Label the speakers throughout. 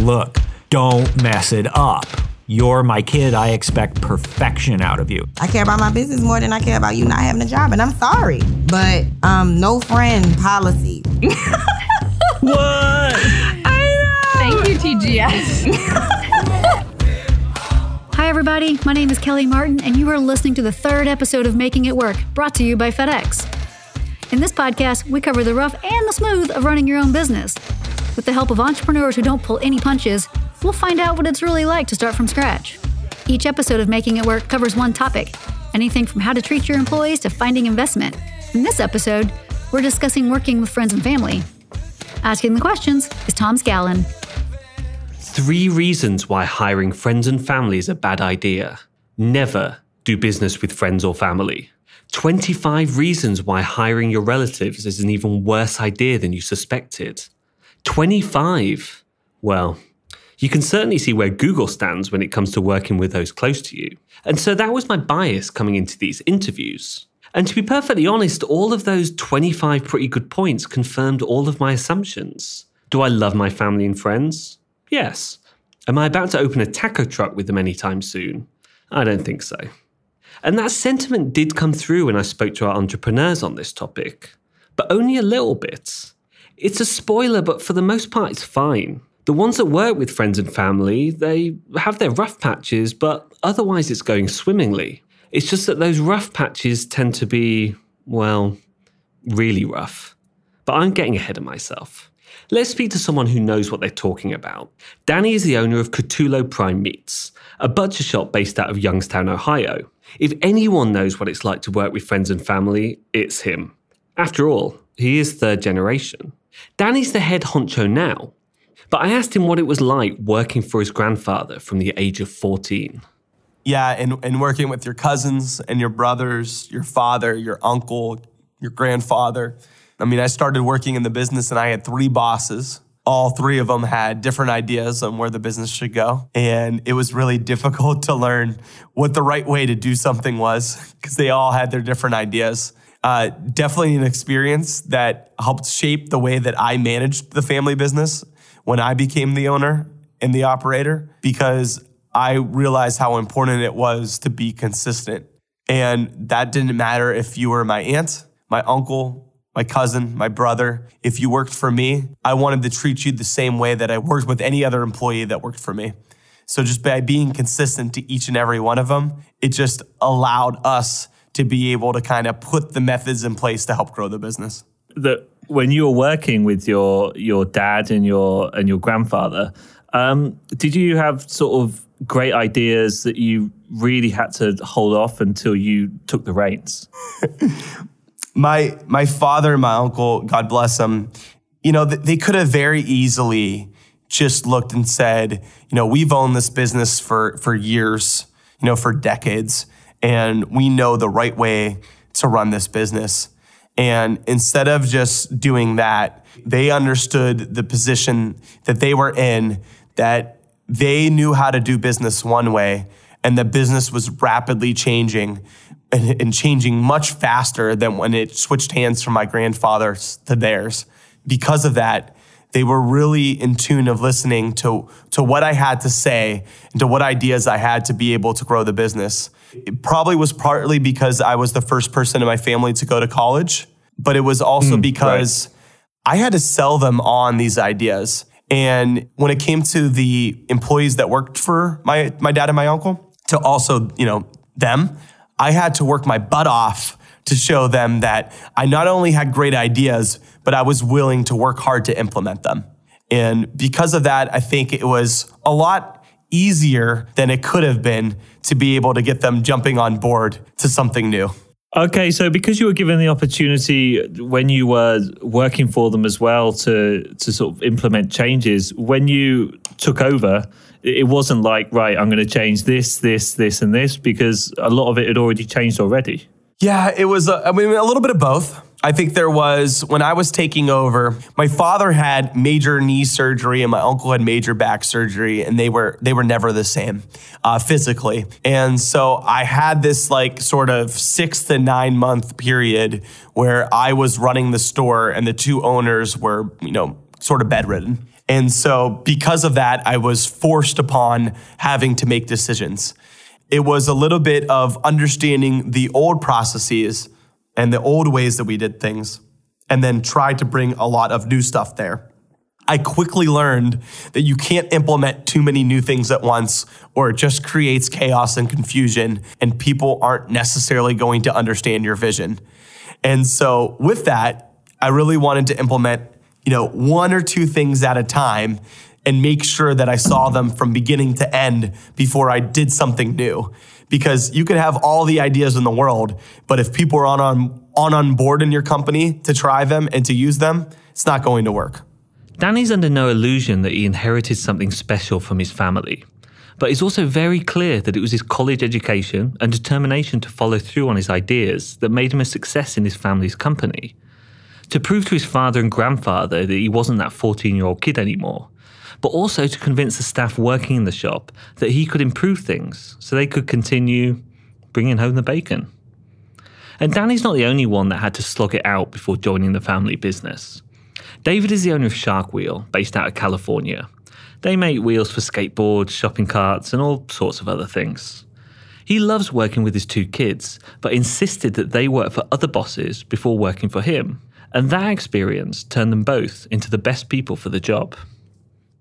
Speaker 1: Look, don't mess it up. You're my kid. I expect perfection out of you.
Speaker 2: I care about my business more than I care about you not having a job, and I'm sorry. But um, no friend policy.
Speaker 3: What? I know.
Speaker 4: Thank you, TGS.
Speaker 5: Hi, everybody. My name is Kelly Martin, and you are listening to the third episode of Making It Work, brought to you by FedEx. In this podcast, we cover the rough and the smooth of running your own business. With the help of entrepreneurs who don't pull any punches, we'll find out what it's really like to start from scratch. Each episode of Making It Work covers one topic anything from how to treat your employees to finding investment. In this episode, we're discussing working with friends and family. Asking the questions is Tom Scallon.
Speaker 3: Three reasons why hiring friends and family is a bad idea. Never do business with friends or family. 25 reasons why hiring your relatives is an even worse idea than you suspected. 25. Well, you can certainly see where Google stands when it comes to working with those close to you. And so that was my bias coming into these interviews. And to be perfectly honest, all of those 25 pretty good points confirmed all of my assumptions. Do I love my family and friends? Yes. Am I about to open a taco truck with them anytime soon? I don't think so. And that sentiment did come through when I spoke to our entrepreneurs on this topic, but only a little bit. It's a spoiler, but for the most part, it's fine. The ones that work with friends and family, they have their rough patches, but otherwise it's going swimmingly. It's just that those rough patches tend to be, well, really rough. But I'm getting ahead of myself. Let's speak to someone who knows what they're talking about. Danny is the owner of Catullo Prime Meats, a butcher shop based out of Youngstown, Ohio. If anyone knows what it's like to work with friends and family, it's him. After all, he is third generation. Danny's the head honcho now, but I asked him what it was like working for his grandfather from the age of 14.
Speaker 6: Yeah, and, and working with your cousins and your brothers, your father, your uncle, your grandfather. I mean, I started working in the business and I had three bosses. All three of them had different ideas on where the business should go. And it was really difficult to learn what the right way to do something was because they all had their different ideas. Uh, definitely an experience that helped shape the way that I managed the family business when I became the owner and the operator because I realized how important it was to be consistent. And that didn't matter if you were my aunt, my uncle, my cousin, my brother. If you worked for me, I wanted to treat you the same way that I worked with any other employee that worked for me. So just by being consistent to each and every one of them, it just allowed us to be able to kind of put the methods in place to help grow the business.
Speaker 7: That when you were working with your your dad and your and your grandfather, um, did you have sort of great ideas that you really had to hold off until you took the reins?
Speaker 6: my my father and my uncle, God bless them, you know, they could have very easily just looked and said, you know, we've owned this business for for years, you know, for decades, and we know the right way to run this business. And instead of just doing that, they understood the position that they were in, that they knew how to do business one way, and the business was rapidly changing and, and changing much faster than when it switched hands from my grandfather's to theirs. Because of that, they were really in tune of listening to, to what I had to say and to what ideas I had to be able to grow the business. It probably was partly because I was the first person in my family to go to college, but it was also mm, because right. I had to sell them on these ideas. And when it came to the employees that worked for my, my dad and my uncle, to also, you know, them, I had to work my butt off to show them that I not only had great ideas, but I was willing to work hard to implement them. And because of that, I think it was a lot easier than it could have been to be able to get them jumping on board to something new.
Speaker 7: Okay, so because you were given the opportunity when you were working for them as well to to sort of implement changes, when you took over, it wasn't like right, I'm going to change this, this, this, and this because a lot of it had already changed already.
Speaker 6: Yeah, it was. Uh, I mean, a little bit of both. I think there was when I was taking over. My father had major knee surgery, and my uncle had major back surgery, and they were they were never the same uh, physically. And so I had this like sort of six to nine month period where I was running the store, and the two owners were you know sort of bedridden. And so, because of that, I was forced upon having to make decisions. It was a little bit of understanding the old processes and the old ways that we did things, and then try to bring a lot of new stuff there. I quickly learned that you can't implement too many new things at once, or it just creates chaos and confusion, and people aren't necessarily going to understand your vision. And so, with that, I really wanted to implement you know, one or two things at a time and make sure that I saw them from beginning to end before I did something new. Because you could have all the ideas in the world, but if people are on on on, on board in your company to try them and to use them, it's not going to work.
Speaker 3: Danny's under no illusion that he inherited something special from his family. But it's also very clear that it was his college education and determination to follow through on his ideas that made him a success in his family's company to prove to his father and grandfather that he wasn't that 14 year old kid anymore, but also to convince the staff working in the shop that he could improve things so they could continue bringing home the bacon. And Danny's not the only one that had to slog it out before joining the family business. David is the owner of Shark Wheel, based out of California. They make wheels for skateboards, shopping carts, and all sorts of other things. He loves working with his two kids, but insisted that they work for other bosses before working for him. And that experience turned them both into the best people for the job.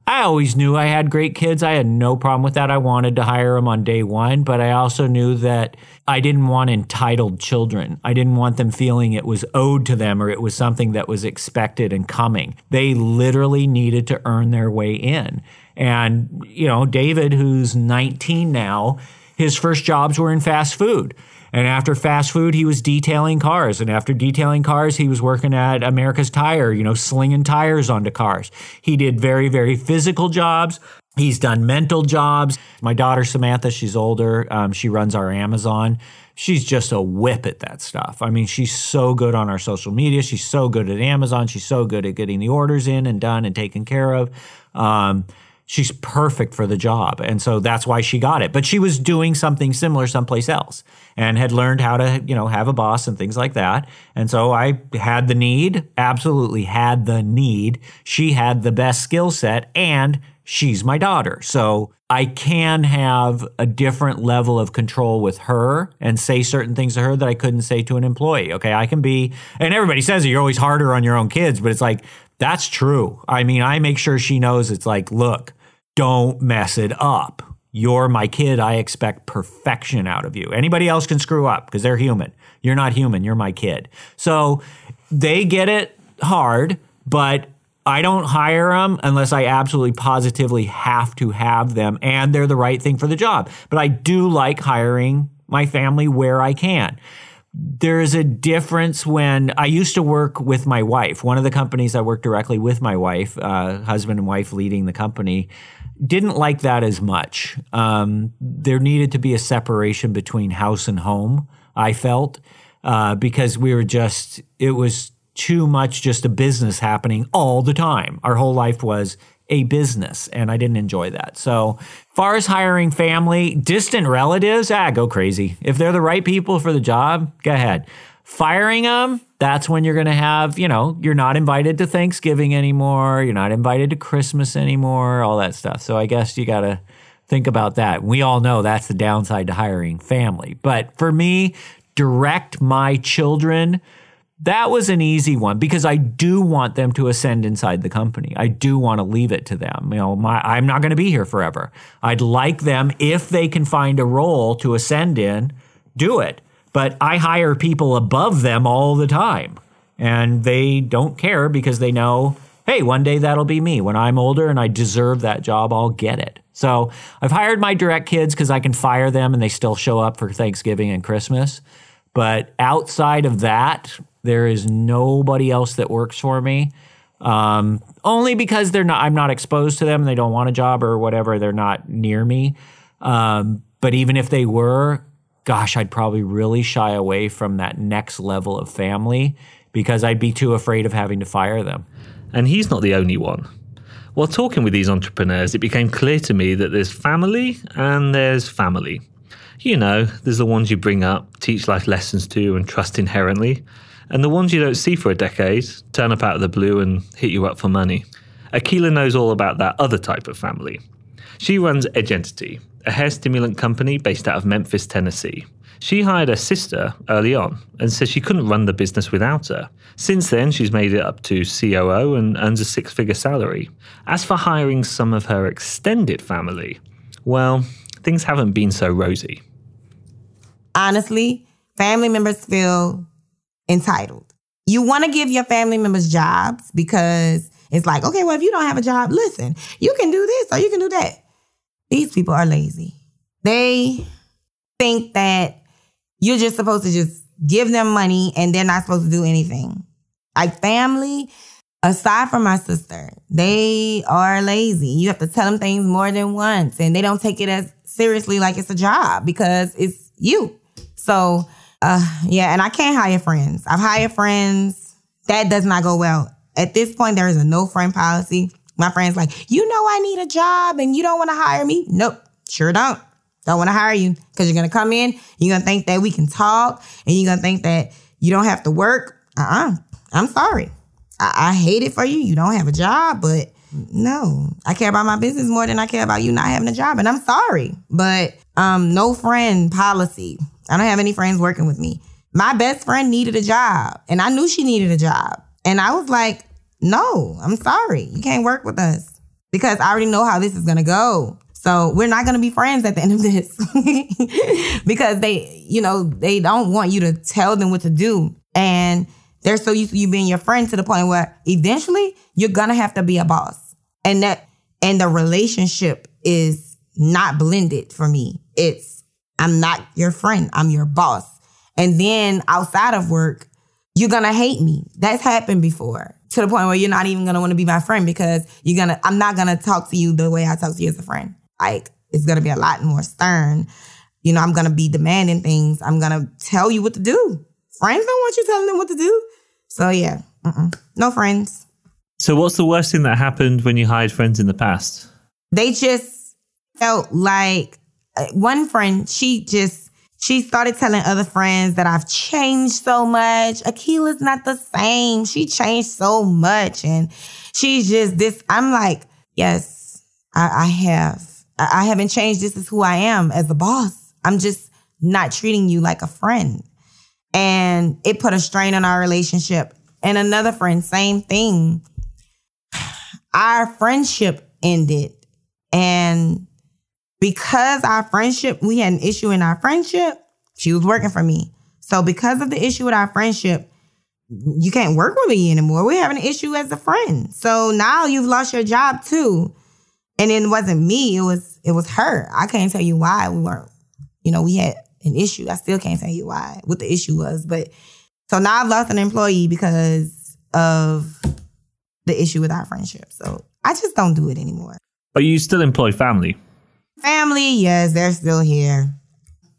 Speaker 1: I always knew I had great kids. I had no problem with that. I wanted to hire them on day one, but I also knew that I didn't want entitled children. I didn't want them feeling it was owed to them or it was something that was expected and coming. They literally needed to earn their way in. And, you know, David, who's 19 now, his first jobs were in fast food. And after fast food, he was detailing cars. And after detailing cars, he was working at America's Tire, you know, slinging tires onto cars. He did very, very physical jobs. He's done mental jobs. My daughter, Samantha, she's older. Um, she runs our Amazon. She's just a whip at that stuff. I mean, she's so good on our social media. She's so good at Amazon. She's so good at getting the orders in and done and taken care of. Um, she's perfect for the job. And so that's why she got it. But she was doing something similar someplace else and had learned how to, you know, have a boss and things like that. And so I had the need, absolutely had the need. She had the best skill set and she's my daughter. So I can have a different level of control with her and say certain things to her that I couldn't say to an employee. Okay. I can be, and everybody says you're always harder on your own kids, but it's like, that's true. I mean, I make sure she knows it's like, look, don't mess it up. You're my kid. I expect perfection out of you. Anybody else can screw up because they're human. You're not human. You're my kid. So they get it hard, but I don't hire them unless I absolutely positively have to have them and they're the right thing for the job. But I do like hiring my family where I can there's a difference when I used to work with my wife. One of the companies I worked directly with my wife, uh, husband and wife leading the company, didn't like that as much. Um, there needed to be a separation between house and home, I felt, uh, because we were just, it was too much just a business happening all the time. Our whole life was a business, and I didn't enjoy that. So, far as hiring family, distant relatives, ah, go crazy. If they're the right people for the job, go ahead. Firing them, that's when you're going to have, you know, you're not invited to Thanksgiving anymore. You're not invited to Christmas anymore, all that stuff. So, I guess you got to think about that. We all know that's the downside to hiring family. But for me, direct my children that was an easy one because I do want them to ascend inside the company. I do want to leave it to them. You know, my, I'm not going to be here forever. I'd like them if they can find a role to ascend in, do it. But I hire people above them all the time, and they don't care because they know, hey, one day that'll be me. When I'm older and I deserve that job, I'll get it. So I've hired my direct kids because I can fire them and they still show up for Thanksgiving and Christmas. But outside of that, there is nobody else that works for me. Um, only because they're not, I'm not exposed to them. They don't want a job or whatever. They're not near me. Um, but even if they were, gosh, I'd probably really shy away from that next level of family because I'd be too afraid of having to fire them.
Speaker 3: And he's not the only one. While talking with these entrepreneurs, it became clear to me that there's family and there's family. You know, there's the ones you bring up, teach life lessons to, and trust inherently and the ones you don't see for a decade turn up out of the blue and hit you up for money. Akila knows all about that other type of family. She runs Edge Entity, a hair stimulant company based out of Memphis, Tennessee. She hired her sister early on and says she couldn't run the business without her. Since then, she's made it up to COO and earns a six figure salary. As for hiring some of her extended family, well, things haven't been so rosy.
Speaker 2: Honestly, family members feel entitled. You want to give your family members jobs because it's like, okay, well, if you don't have a job, listen, you can do this or you can do that. These people are lazy. They think that you're just supposed to just give them money and they're not supposed to do anything. Like family, aside from my sister, they are lazy. You have to tell them things more than once and they don't take it as seriously like it's a job because it's you. So, uh, yeah, and I can't hire friends. I've hired friends. That does not go well. At this point, there is a no friend policy. My friend's like, you know, I need a job and you don't want to hire me. Nope, sure don't. Don't want to hire you because you're going to come in, you're going to think that we can talk, and you're going to think that you don't have to work. Uh uh-uh. uh. i am sorry. I-, I hate it for you. You don't have a job, but no, I care about my business more than I care about you not having a job. And I'm sorry, but um, no friend policy. I don't have any friends working with me. My best friend needed a job, and I knew she needed a job. And I was like, no, I'm sorry. You can't work with us because I already know how this is going to go. So we're not going to be friends at the end of this because they, you know, they don't want you to tell them what to do. And they're so used to you being your friend to the point where eventually you're going to have to be a boss. And that, and the relationship is not blended for me. It's, I'm not your friend. I'm your boss. And then outside of work, you're to hate me. That's happened before to the point where you're not even want to be my friend because you're to, I'm not to talk to you the way I talk to you as a friend like it's gonna be a lot more stern. You know, I'm gonna be demanding things. I'm gonna tell you what to do. Friends don't want you telling them what to do. So yeah, no friends.
Speaker 3: So what's the worst thing that happened when you hired friends in the past?
Speaker 2: They just felt like uh, one friend. She just she started telling other friends that I've changed so much. Akila's not the same. She changed so much, and she's just this. I'm like, yes, I, I have I haven't changed. This is who I am as a boss. I'm just not treating you like a friend. And it put a strain on our relationship. And another friend, same thing. Our friendship ended. And because our friendship, we had an issue in our friendship, she was working for me. So because of the issue with our friendship, you can't work with me anymore. We're having an issue as a friend. So now you've lost your job too. And it wasn't me, it was it was her. I can't tell you why we weren't, you know, we had an issue. I still can't tell you why, what the issue was. But so now I've lost an employee because of the issue with our friendship. So I just don't do it anymore.
Speaker 3: But you still employ family?
Speaker 2: Family, yes, they're still here.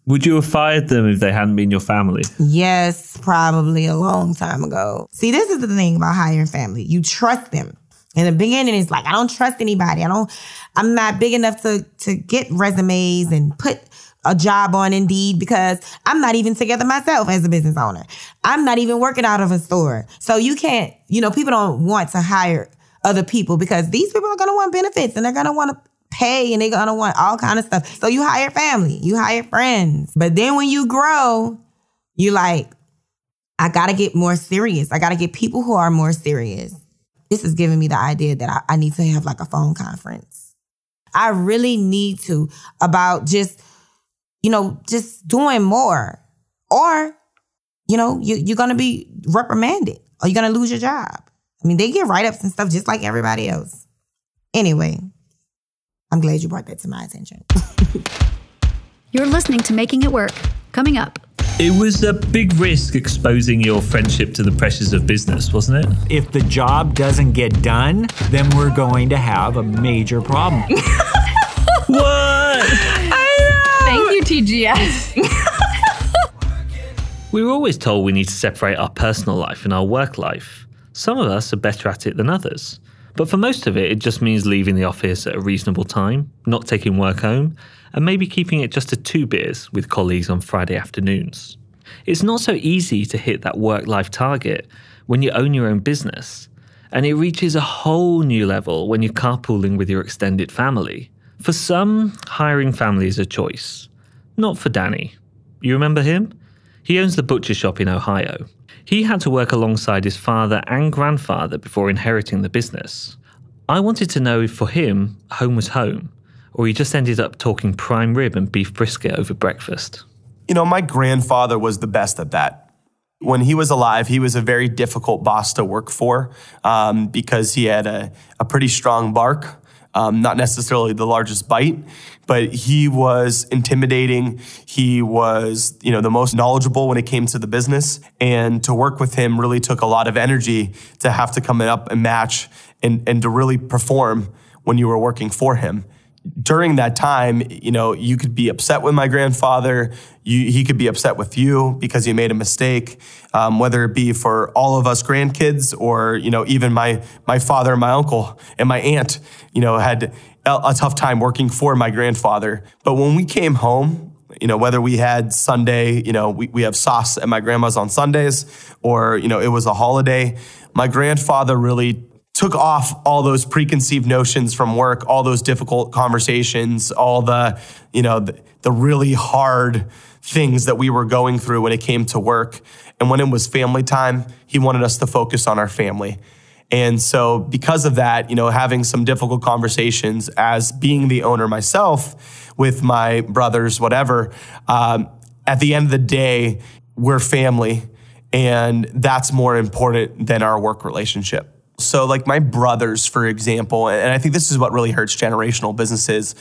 Speaker 3: Would you have fired them if they hadn't been your family?
Speaker 2: Yes, probably a long time ago. See, this is the thing about hiring family. You trust them. In the beginning, it's like I don't trust anybody. I don't. I'm not big enough to to get resumes and put a job on Indeed because I'm not even together myself as a business owner. I'm not even working out of a store. So you can't. You know, people don't want to hire other people because these people are going to want benefits and they're going to want to pay and they're going to want all kind of stuff. So you hire family, you hire friends. But then when you grow, you like, I got to get more serious. I got to get people who are more serious this is giving me the idea that I, I need to have like a phone conference. I really need to about just, you know, just doing more. Or, you know, you, you're going to be reprimanded or you're going to lose your job. I mean, they get write ups and stuff just like everybody else. Anyway, I'm glad you brought that to my attention.
Speaker 5: You're listening to Making It Work. Coming up.
Speaker 3: It was a big risk exposing your friendship to the pressures of business, wasn't it?
Speaker 1: If the job doesn't get done, then we're going to have a major problem.
Speaker 3: what? We were always told we need to separate our personal life and our work life. Some of us are better at it than others. But for most of it, it just means leaving the office at a reasonable time, not taking work home, and maybe keeping it just to two beers with colleagues on Friday afternoons. It's not so easy to hit that work life target when you own your own business. And it reaches a whole new level when you're carpooling with your extended family. For some, hiring family is a choice. Not for Danny. You remember him? He owns the butcher shop in Ohio. He had to work alongside his father and grandfather before inheriting the business. I wanted to know if for him, home was home, or he just ended up talking prime rib and beef brisket over breakfast.
Speaker 6: You know, my grandfather was the best at that. When he was alive, he was a very difficult boss to work for um, because he had a, a pretty strong bark, um, not necessarily the largest bite, but he was intimidating. He was, you know, the most knowledgeable when it came to the business. And to work with him really took a lot of energy to have to come up and match and, and to really perform when you were working for him during that time, you know, you could be upset with my grandfather. You, he could be upset with you because you made a mistake, um, whether it be for all of us grandkids or, you know, even my, my father, my uncle, and my aunt, you know, had a, a tough time working for my grandfather. But when we came home, you know, whether we had Sunday, you know, we, we have sauce at my grandma's on Sundays or, you know, it was a holiday, my grandfather really took off all those preconceived notions from work, all those difficult conversations, all the, you know, the, the, really hard things that we were going through when it came to work. And when it was family time, he wanted us to focus on our family. And so because of that, you know, having some difficult conversations as being the owner myself with my brothers, whatever, um, at the end of the day, we're family. And that's more important than our work relationship. So, like my brothers, for example, and I think this is what really hurts generational businesses.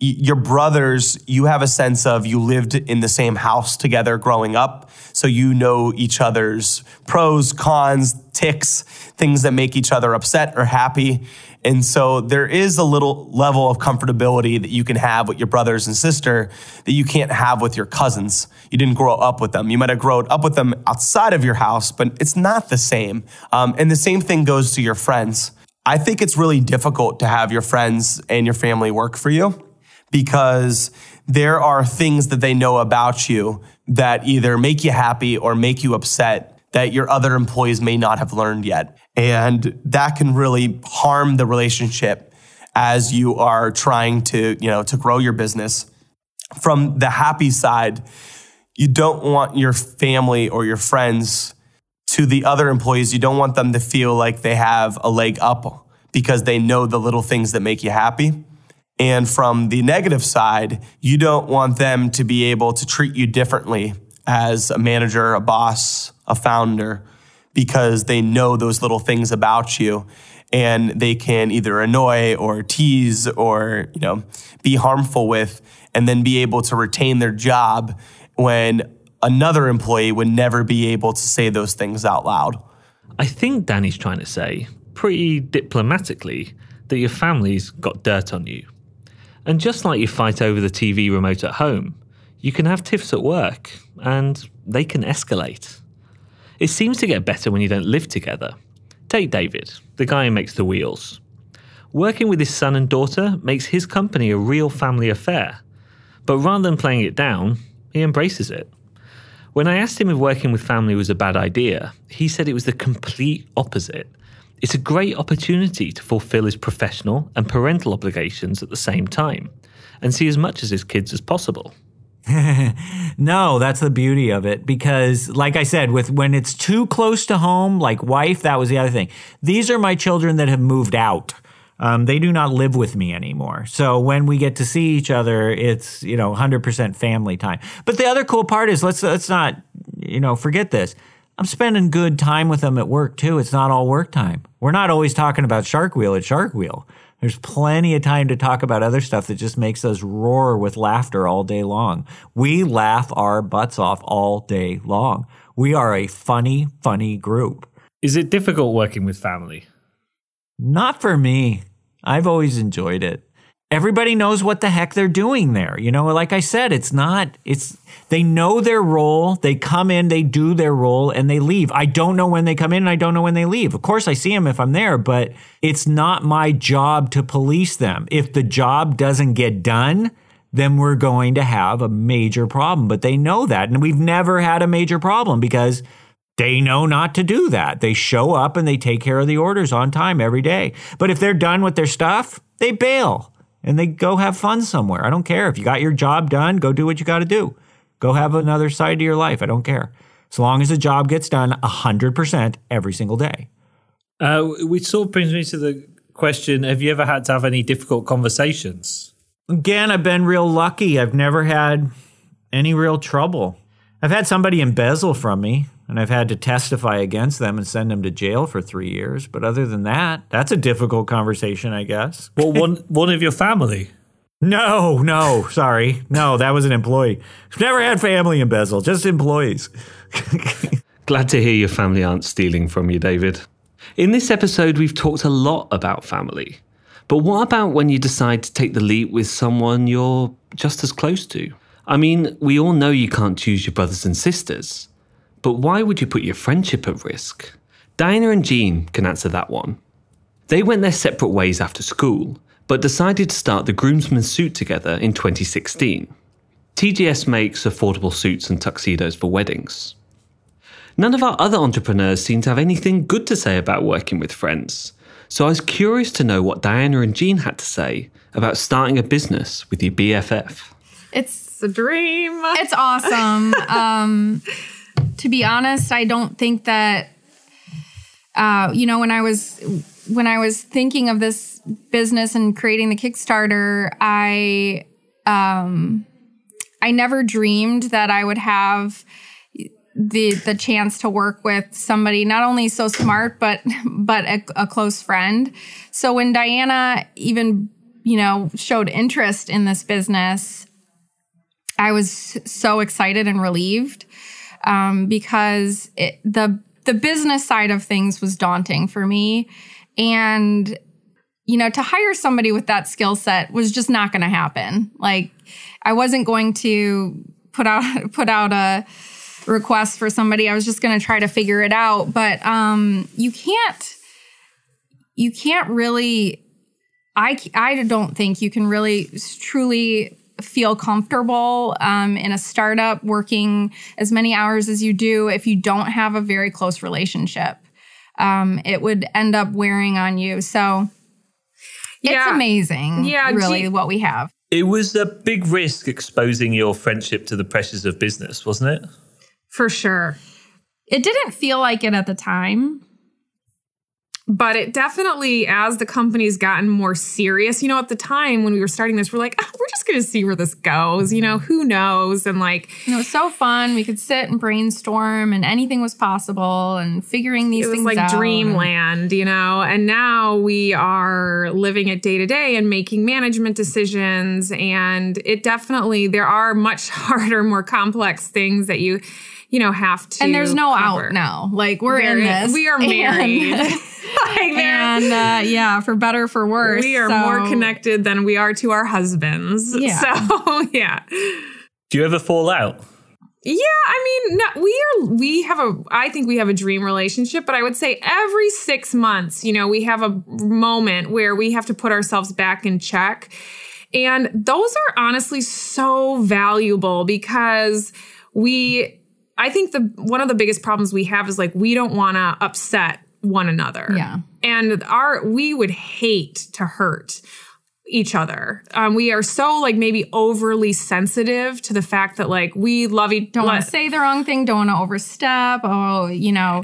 Speaker 6: Your brothers, you have a sense of you lived in the same house together growing up. So, you know each other's pros, cons, ticks, things that make each other upset or happy. And so there is a little level of comfortability that you can have with your brothers and sister that you can't have with your cousins. You didn't grow up with them. You might have grown up with them outside of your house, but it's not the same. Um, and the same thing goes to your friends. I think it's really difficult to have your friends and your family work for you because there are things that they know about you that either make you happy or make you upset that your other employees may not have learned yet. And that can really harm the relationship as you are trying to, you know, to grow your business. From the happy side, you don't want your family or your friends to the other employees, you don't want them to feel like they have a leg up because they know the little things that make you happy. And from the negative side, you don't want them to be able to treat you differently as a manager, a boss, a founder, because they know those little things about you and they can either annoy or tease or, you know, be harmful with and then be able to retain their job when another employee would never be able to say those things out loud.
Speaker 3: I think Danny's trying to say, pretty diplomatically, that your family's got dirt on you. And just like you fight over the TV remote at home, you can have tiffs at work and they can escalate. It seems to get better when you don't live together. Take David, the guy who makes the wheels. Working with his son and daughter makes his company a real family affair. But rather than playing it down, he embraces it. When I asked him if working with family was a bad idea, he said it was the complete opposite. It's a great opportunity to fulfill his professional and parental obligations at the same time and see as much as his kids as possible.
Speaker 1: no, that's the beauty of it because like I said with when it's too close to home like wife that was the other thing. These are my children that have moved out. Um, they do not live with me anymore. So when we get to see each other, it's you know 100% family time. But the other cool part is let's let's not you know forget this. I'm spending good time with them at work too. It's not all work time. We're not always talking about Shark Wheel at Shark Wheel. There's plenty of time to talk about other stuff that just makes us roar with laughter all day long. We laugh our butts off all day long. We are a funny, funny group.
Speaker 7: Is it difficult working with family?
Speaker 1: Not for me. I've always enjoyed it. Everybody knows what the heck they're doing there. You know, like I said, it's not, it's, they know their role. They come in, they do their role, and they leave. I don't know when they come in and I don't know when they leave. Of course, I see them if I'm there, but it's not my job to police them. If the job doesn't get done, then we're going to have a major problem. But they know that. And we've never had a major problem because they know not to do that. They show up and they take care of the orders on time every day. But if they're done with their stuff, they bail and they go have fun somewhere. I don't care. If you got your job done, go do what you got to do. Go have another side to your life. I don't care. As long as the job gets done 100% every single day.
Speaker 7: Uh, which sort of brings me to the question Have you ever had to have any difficult conversations?
Speaker 1: Again, I've been real lucky. I've never had any real trouble. I've had somebody embezzle from me, and I've had to testify against them and send them to jail for three years. But other than that, that's a difficult conversation, I guess.
Speaker 7: Well, one one of your family.
Speaker 1: No, no, sorry. No, that was an employee. Never had family embezzle, just employees.
Speaker 3: Glad to hear your family aren't stealing from you, David. In this episode, we've talked a lot about family. But what about when you decide to take the leap with someone you're just as close to? I mean, we all know you can't choose your brothers and sisters. But why would you put your friendship at risk? Diana and Jean can answer that one. They went their separate ways after school, but decided to start the Groomsman Suit together in 2016. TGS makes affordable suits and tuxedos for weddings. None of our other entrepreneurs seem to have anything good to say about working with friends, so I was curious to know what Diana and Jean had to say about starting a business with your BFF.
Speaker 4: It's
Speaker 8: It's a dream.
Speaker 4: it's awesome. um, to be honest, I don't think that uh, you know when I was when I was thinking of this business and creating the Kickstarter, I um, I never dreamed that I would have the the chance to work with somebody not only so smart but but a, a close friend. So when Diana even you know showed interest in this business, I was so excited and relieved um, because it, the the business side of things was daunting for me, and you know to hire somebody with that skill set was just not going to happen. Like I wasn't going to put out put out a request for somebody. I was just going to try to figure it out, but um, you can't you can't really. I, I don't think you can really truly feel comfortable um, in a startup working as many hours as you do if you don't have a very close relationship. Um, it would end up wearing on you. So it's
Speaker 8: Yeah.
Speaker 4: amazing,
Speaker 8: Yeah,
Speaker 4: really,
Speaker 8: gee-
Speaker 4: what we have.
Speaker 7: It was a big risk exposing your friendship to the pressures of business, wasn't it?
Speaker 8: For sure.
Speaker 4: It didn't feel like it at the time.
Speaker 8: But it definitely, as the company's gotten more serious, you know, at the time when we were starting this, we're like, oh, we're just going to see where this goes. You know, who knows? And like,
Speaker 4: And it was so fun. We could sit and brainstorm, and anything was possible, and figuring these things.
Speaker 8: it was like
Speaker 4: out.
Speaker 8: dreamland, you know. And now we are living it day to day and making management decisions. And it definitely, there are much harder, more complex things that you, you know, have to.
Speaker 4: And there's no
Speaker 8: cover.
Speaker 4: out now. Like we're
Speaker 8: There
Speaker 4: in
Speaker 8: is-
Speaker 4: this.
Speaker 8: We are married. like there-
Speaker 4: and uh, yeah, for better for worse,
Speaker 8: we are
Speaker 4: So-
Speaker 8: more connected than we are to our husbands.
Speaker 4: Yeah.
Speaker 8: So yeah.
Speaker 7: Do you ever fall out?
Speaker 8: Yeah, I mean, no, we are we have a I think we have a dream relationship, but I would say every 6 months, you know, we have a moment where we have to put ourselves back in check. And those are honestly so valuable because we I think the one of the biggest problems we have is like we don't want to upset one another.
Speaker 4: Yeah.
Speaker 8: And our we would hate to hurt each other. Um, we are so like maybe overly sensitive to the fact that like we love each
Speaker 4: don't want to say the wrong thing, don't want to overstep. Oh, you know,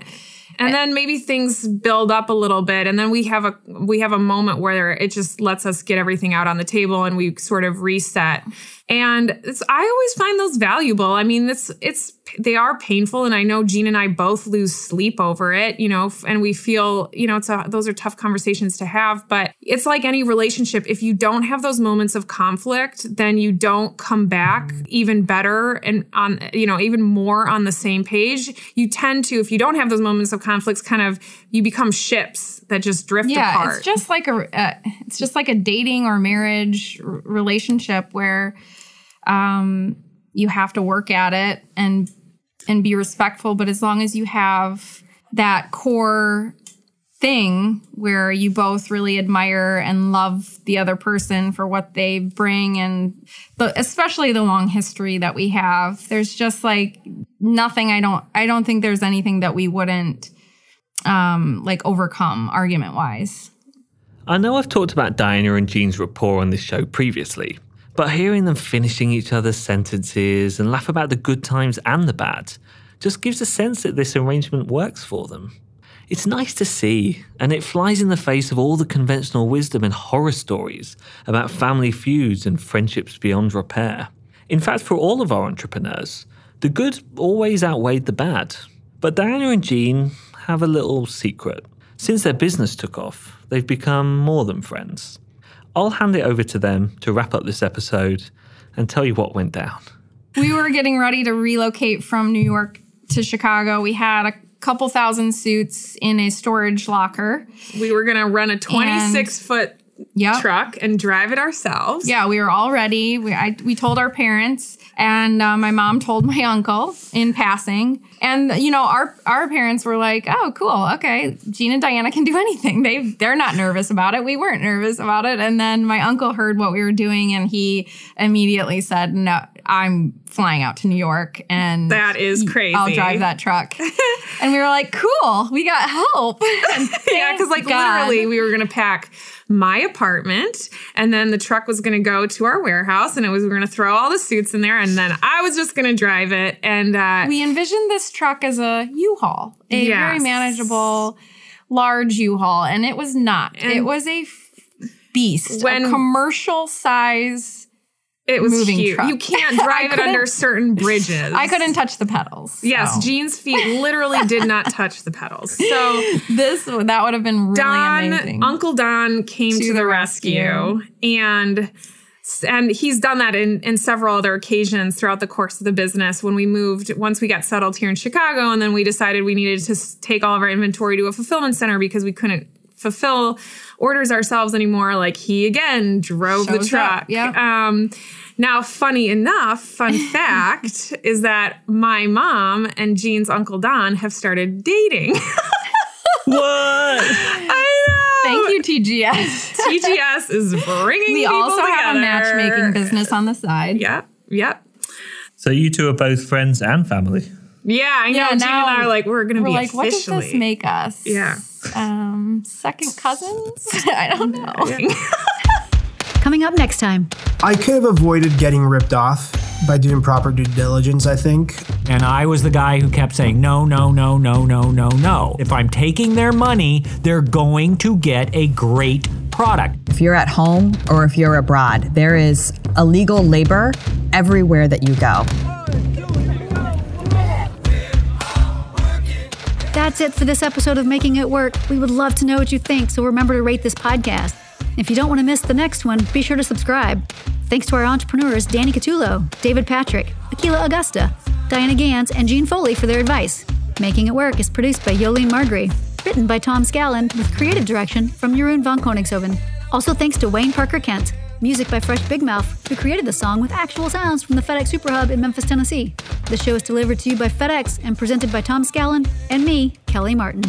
Speaker 8: and then maybe things build up a little bit and then we have a we have a moment where it just lets us get everything out on the table and we sort of reset and it's, i always find those valuable. I mean it's it's they are painful and i know jean and i both lose sleep over it you know and we feel you know it's a, those are tough conversations to have but it's like any relationship. If you don't have those moments of conflict then you don't come back even better and on you know even more on the same page. You tend to if you don't have those moments of conflicts kind of you become ships that just drift
Speaker 4: yeah,
Speaker 8: apart.
Speaker 4: it's just like a uh, it's just like a dating or marriage r- relationship where um, you have to work at it and and be respectful. But as long as you have that core thing where you both really admire and love the other person for what they bring and the, especially the long history that we have there's just like nothing i don't i don't think there's anything that we wouldn't um like overcome argument wise
Speaker 3: I know I've talked about Diana and Jean's rapport on this show previously, but hearing them finishing each other's sentences and laugh about the good times and the bad just gives a sense that this arrangement works for them. It's nice to see, and it flies in the face of all the conventional wisdom and horror stories about family feuds and friendships beyond repair. In fact, for all of our entrepreneurs, the good always outweighed the bad. But Diana and Jean have a little secret. Since their business took off, they've become more than friends. I'll hand it over to them to wrap up this episode and tell you what went down.
Speaker 4: we were getting ready to relocate from New York to Chicago. We had a couple thousand suits in a storage locker.
Speaker 8: We were going to run a 26 foot
Speaker 4: Yep.
Speaker 8: truck and drive it ourselves.
Speaker 4: Yeah, we were all ready. We, I, we told our parents, and uh, my mom told my uncle in passing. And you know, our our parents were like, "Oh, cool, okay, Jean and Diana can do anything. They they're not nervous about it. We weren't nervous about it." And then my uncle heard what we were doing, and he immediately said, "No, I'm flying out to New York, and
Speaker 8: That is crazy.
Speaker 4: I'll drive that truck." and we were like, "Cool, we got help."
Speaker 8: Yeah, because like
Speaker 4: God.
Speaker 8: literally, we were gonna pack my apartment, and then the truck was gonna go to our warehouse, and it was we were gonna throw all the suits in there, and then I was just gonna drive it. And uh,
Speaker 4: we envisioned this truck as a U-Haul, a very manageable, large U-Haul, and it was not. it was a beast,
Speaker 8: When-
Speaker 4: a commercial size.
Speaker 8: It was
Speaker 4: moving
Speaker 8: huge.
Speaker 4: truck.
Speaker 8: You can't drive it under certain bridges.
Speaker 4: I couldn't touch the pedals.
Speaker 8: Yes,
Speaker 4: so.
Speaker 8: Jean's feet literally did not touch the pedals. So
Speaker 4: this that would have been really
Speaker 8: Don,
Speaker 4: amazing.
Speaker 8: Uncle Don came to,
Speaker 4: To
Speaker 8: the, rescue,
Speaker 4: rescue.
Speaker 8: and and he's done that in, in several other occasions throughout the course of the business when we moved once we got settled here in chicago and then we decided we needed to take all of our inventory to a fulfillment center because we couldn't fulfill orders ourselves anymore like he again drove the
Speaker 4: Shows up,
Speaker 8: truck
Speaker 4: yep.
Speaker 8: um, now funny enough fun fact is that my mom and jean's uncle don have started dating
Speaker 3: What?
Speaker 8: I know.
Speaker 4: Thank you, TGS.
Speaker 8: TGS is bringing
Speaker 4: we
Speaker 8: people
Speaker 4: also have a matchmaking business on the side.
Speaker 8: Yep, yep.
Speaker 7: So you two are both friends and family.
Speaker 8: Yeah, I know.
Speaker 4: Yeah,
Speaker 8: Jean
Speaker 4: now
Speaker 8: and I are like, we're gonna be
Speaker 4: like, what does this make us?
Speaker 8: Yeah.
Speaker 4: Um, second cousins? I don't know.
Speaker 5: Coming up next time.
Speaker 9: I could have avoided getting ripped off by doing proper due diligence, I think.
Speaker 1: And I was the guy who kept saying, no, no, no, no, no, no, no. If I'm taking their money, they're going to get a great product.
Speaker 10: If you're at home or if you're abroad, there is illegal labor everywhere that you go.
Speaker 5: That's it for this episode of Making It Work. We would love to know what you think, so remember to rate this podcast. If you don't want to miss the next one, be sure to subscribe. Thanks to our entrepreneurs Danny Catullo, David Patrick, Akila Augusta, Diana Gans, and Jean Foley for their advice. Making It Work is produced by Yolene Margrave, written by Tom Scallon, with creative direction from Jeroen von Koningshoven. Also thanks to Wayne Parker Kent, music by Fresh Big Mouth, who created the song with actual sounds from the FedEx Super Hub in Memphis, Tennessee. The show is delivered to you by FedEx and presented by Tom Scallon and me, Kelly Martin.